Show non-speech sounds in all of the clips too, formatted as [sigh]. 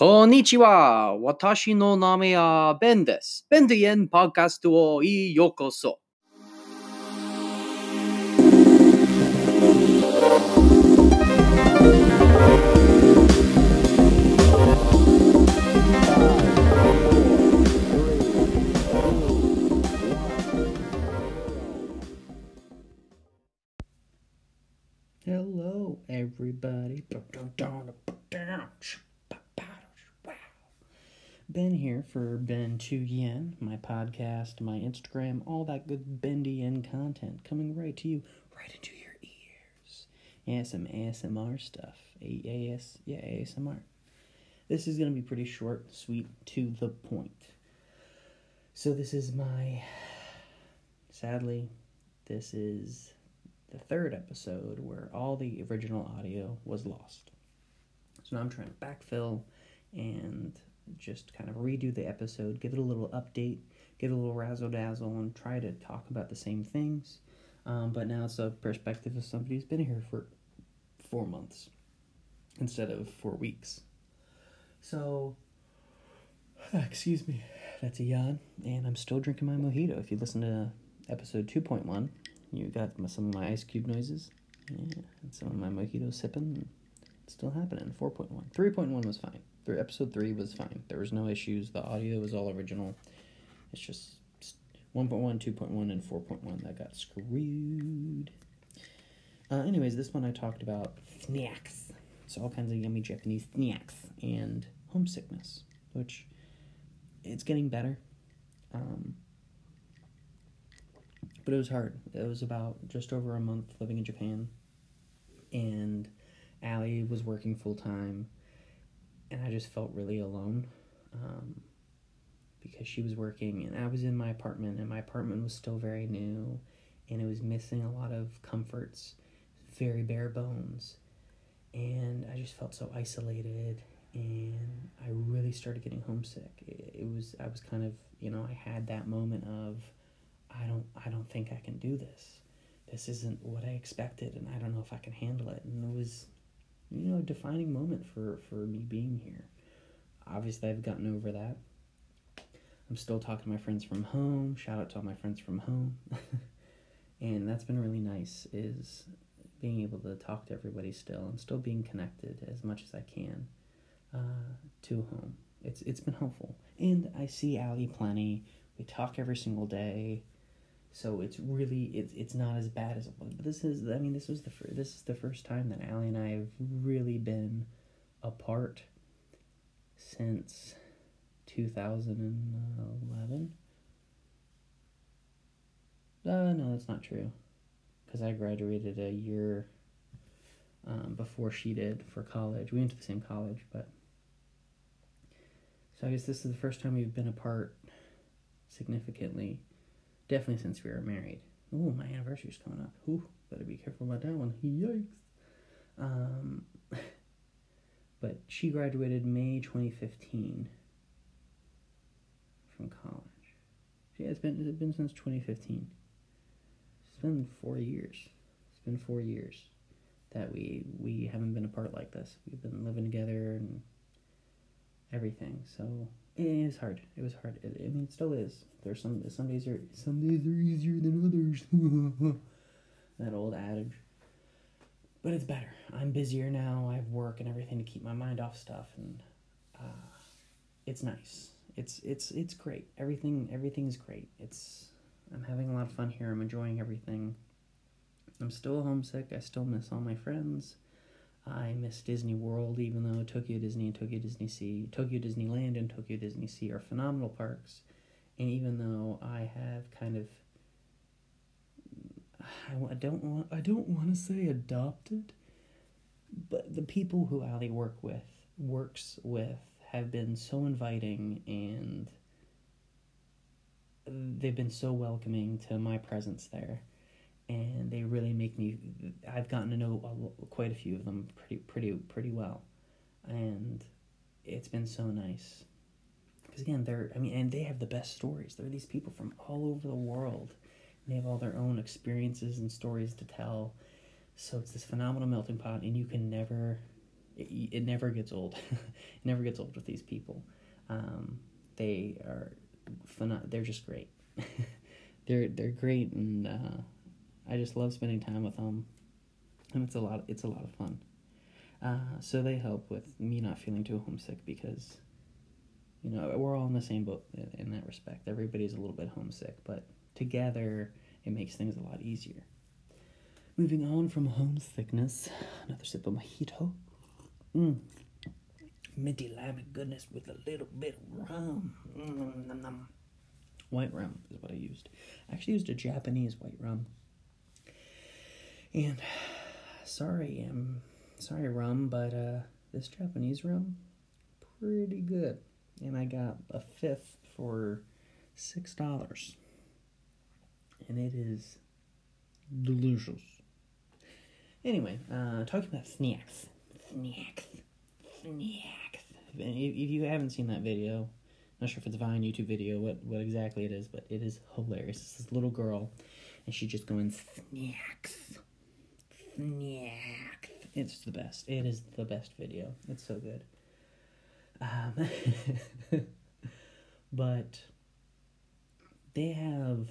こんにちは。私の名前はベンです。ベンディエンパーカストへようこそ。Hello, everybody. Ben here for Ben Tu Yen, my podcast, my Instagram, all that good bendy Yen content coming right to you, right into your ears. Yeah, some ASMR stuff. A- AS, yeah, ASMR. This is gonna be pretty short, sweet, to the point. So this is my. Sadly, this is the third episode where all the original audio was lost. So now I'm trying to backfill and just kind of redo the episode, give it a little update, give it a little razzle dazzle, and try to talk about the same things. Um, but now it's a perspective of somebody who's been here for four months instead of four weeks. So, [sighs] excuse me, that's a yawn, and I'm still drinking my mojito. If you listen to episode 2.1, you got some of my ice cube noises, yeah, and some of my mojito sipping. Still happening. 4.1. 3.1 was fine. Three, episode 3 was fine. There was no issues. The audio was all original. It's just 1.1, 2.1, and 4.1 that got screwed. Uh, anyways, this one I talked about snacks. So all kinds of yummy Japanese snacks and homesickness, which it's getting better. Um, but it was hard. It was about just over a month living in Japan, and Allie was working full time, and I just felt really alone, um, because she was working and I was in my apartment, and my apartment was still very new, and it was missing a lot of comforts, very bare bones, and I just felt so isolated, and I really started getting homesick. It, it was I was kind of you know I had that moment of I don't I don't think I can do this. This isn't what I expected and I don't know if I can handle it. And it was you know defining moment for for me being here. Obviously I've gotten over that. I'm still talking to my friends from home. Shout out to all my friends from home. [laughs] and that's been really nice is being able to talk to everybody still and still being connected as much as I can uh, to home. It's it's been helpful. And I see Allie plenty. We talk every single day so it's really it's it's not as bad as it was. But this is I mean this was the fir- this is the first time that Allie and I have really been apart since 2011. Uh, no, that's not true, because I graduated a year um, before she did for college. We went to the same college, but so I guess this is the first time we've been apart significantly Definitely since we were married. Oh, my anniversary's coming up. Ooh, better be careful about that one. Yikes. Um, [laughs] but she graduated May 2015 from college. Yeah, it's been it's been since 2015. It's been four years. It's been four years that we we haven't been apart like this. We've been living together and everything. So it is hard. It was hard. It, I mean, it still is. There's some some days are some days are easier than others. [laughs] that old adage. But it's better. I'm busier now. I have work and everything to keep my mind off stuff, and uh, it's nice. It's it's it's great. Everything everything's great. It's I'm having a lot of fun here. I'm enjoying everything. I'm still homesick. I still miss all my friends. I miss Disney World, even though Tokyo Disney and Tokyo Disney Sea, Tokyo Disneyland and Tokyo Disney Sea are phenomenal parks. And even though I have kind of, I don't want, I don't want to say adopted, but the people who Allie work with, works with, have been so inviting and they've been so welcoming to my presence there and they really make me i've gotten to know quite a few of them pretty pretty pretty well and it's been so nice because again they're i mean and they have the best stories they're these people from all over the world and they have all their own experiences and stories to tell so it's this phenomenal melting pot and you can never it, it never gets old. [laughs] it never gets old with these people. Um, they are fun. They're just great. [laughs] they're they're great, and uh, I just love spending time with them. And it's a lot. It's a lot of fun. Uh, so they help with me not feeling too homesick because, you know, we're all in the same boat in, that respect. Everybody's a little bit homesick, but together it makes things a lot easier. Moving on from homesickness, another sip of mojito. Mm. Minty lime goodness with a little bit of rum. Mm, white rum is what I used. I actually used a Japanese white rum. And sorry, I'm sorry rum, but uh, this Japanese rum pretty good. And I got a fifth for six dollars. And it is delicious. Anyway, uh, talking about snacks. Snacks. Snacks. If, if you haven't seen that video, not sure if it's a Vine, YouTube video, what, what exactly it is, but it is hilarious. It's this little girl, and she's just going, snacks. Snacks. It's the best. It is the best video. It's so good. Um, [laughs] but they have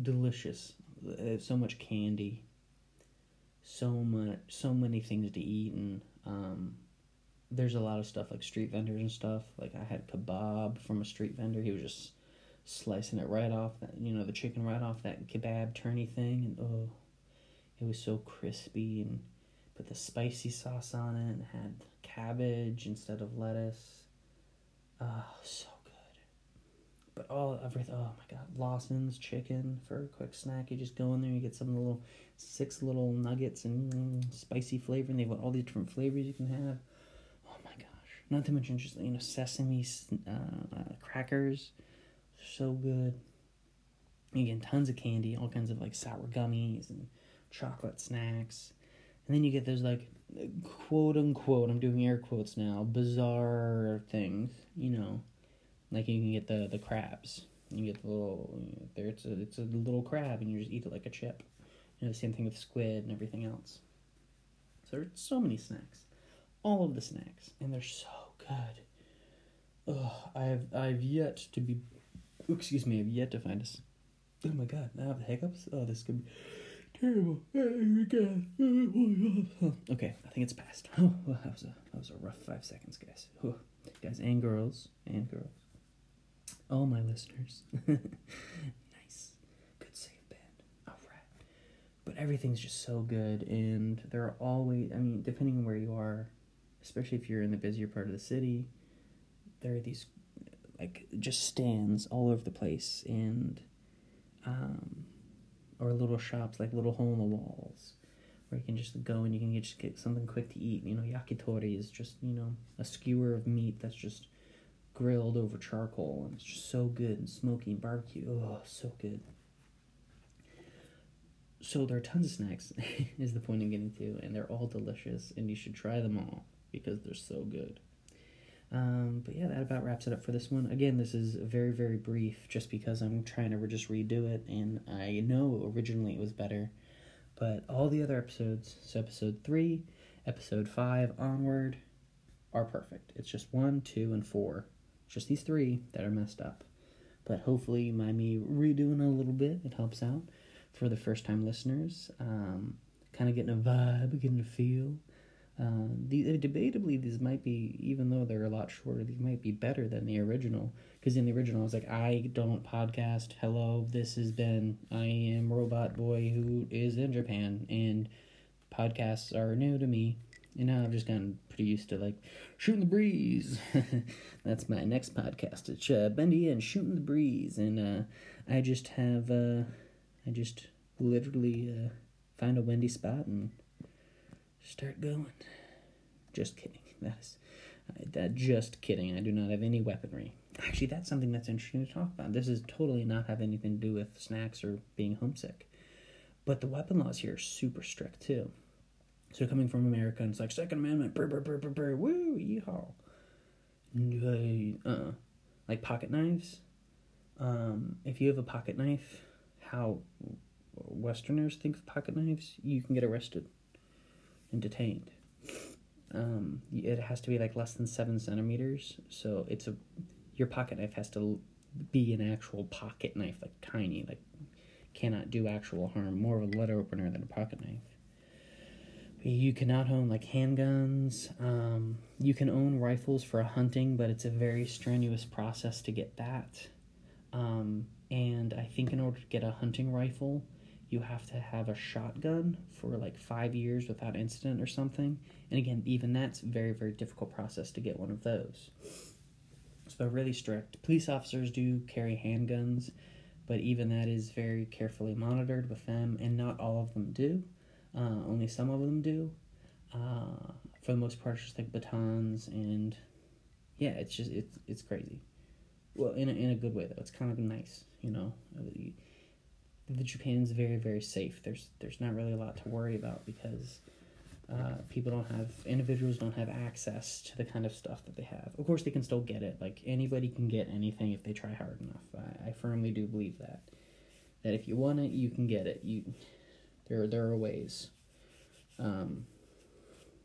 delicious, uh, so much candy so much so many things to eat and um, there's a lot of stuff like street vendors and stuff like i had kebab from a street vendor he was just slicing it right off that you know the chicken right off that kebab turny thing and oh it was so crispy and put the spicy sauce on it and had cabbage instead of lettuce oh so good. but all everything. Oh my god, Lawson's chicken for a quick snack. You just go in there, and you get some little six little nuggets and mm, spicy flavor, and they've got all these different flavors you can have. Oh my gosh! Not to mention just you know sesame uh, uh, crackers, so good. Again, tons of candy, all kinds of like sour gummies and chocolate snacks, and then you get those like quote unquote. I'm doing air quotes now. Bizarre things, you know like you can get the the crabs. You get the little there. It's a it's a little crab, and you just eat it like a chip. You know the same thing with squid and everything else. So there's so many snacks, all of the snacks, and they're so good. Oh, I've I've yet to be. Excuse me, I've yet to find us. Oh my god, I have the hiccups. Oh, this could be terrible. Okay, I think it's past. Oh, [laughs] that was a that was a rough five seconds, guys. Oh, guys and girls and girls all my listeners. [laughs] nice. Good save, Ben. Alright. But everything's just so good, and there are always, I mean, depending on where you are, especially if you're in the busier part of the city, there are these, like, just stands all over the place, and, um, or little shops, like little hole in the walls where you can just go and you can just get something quick to eat. You know, yakitori is just, you know, a skewer of meat that's just grilled over charcoal, and it's just so good and smoky and barbecue. Oh, so good. So there are tons of snacks, [laughs] is the point I'm getting to, and they're all delicious, and you should try them all because they're so good. Um, but yeah, that about wraps it up for this one. Again, this is very, very brief just because I'm trying to just redo it, and I know originally it was better. But all the other episodes, so episode 3, episode 5 onward, are perfect. It's just 1, 2, and 4 just these three that are messed up. But hopefully, my me redoing a little bit, it helps out for the first time listeners. Um, kind of getting a vibe, getting a feel. Uh, the, debatably, these might be, even though they're a lot shorter, these might be better than the original. Because in the original, I was like, I don't podcast. Hello, this has been, I am Robot Boy who is in Japan, and podcasts are new to me. And now I've just gotten pretty used to like shooting the breeze. [laughs] That's my next podcast. It's uh, Bendy and shooting the breeze, and uh, I just have uh, I just literally uh, find a windy spot and start going. Just kidding. [laughs] That's that just kidding. I do not have any weaponry. Actually, that's something that's interesting to talk about. This is totally not have anything to do with snacks or being homesick. But the weapon laws here are super strict too. So coming from America, it's like Second Amendment, brr, brr, brr, brr, brr, woo, yeehaw. Uh, like pocket knives. Um, if you have a pocket knife, how Westerners think of pocket knives, you can get arrested and detained. Um, it has to be like less than seven centimeters. So it's a your pocket knife has to be an actual pocket knife, like tiny, like cannot do actual harm. More of a letter opener than a pocket knife. You cannot own like handguns. Um, you can own rifles for hunting, but it's a very strenuous process to get that. Um, and I think in order to get a hunting rifle, you have to have a shotgun for like five years without incident or something. And again, even that's very, very difficult process to get one of those. So they're really strict. Police officers do carry handguns, but even that is very carefully monitored with them, and not all of them do. Uh, only some of them do. Uh, for the most part, just like batons and yeah, it's just it's it's crazy. Well, in a, in a good way though. It's kind of nice, you know. The Japan's very very safe. There's there's not really a lot to worry about because uh, people don't have individuals don't have access to the kind of stuff that they have. Of course, they can still get it. Like anybody can get anything if they try hard enough. I, I firmly do believe that. That if you want it, you can get it. You there there are ways. Um,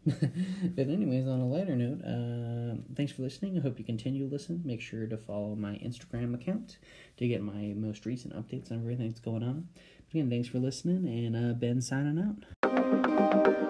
[laughs] but anyways, on a lighter note, uh, thanks for listening. I hope you continue to listen. Make sure to follow my Instagram account to get my most recent updates on everything that's going on. But again, thanks for listening, and uh, Ben signing out.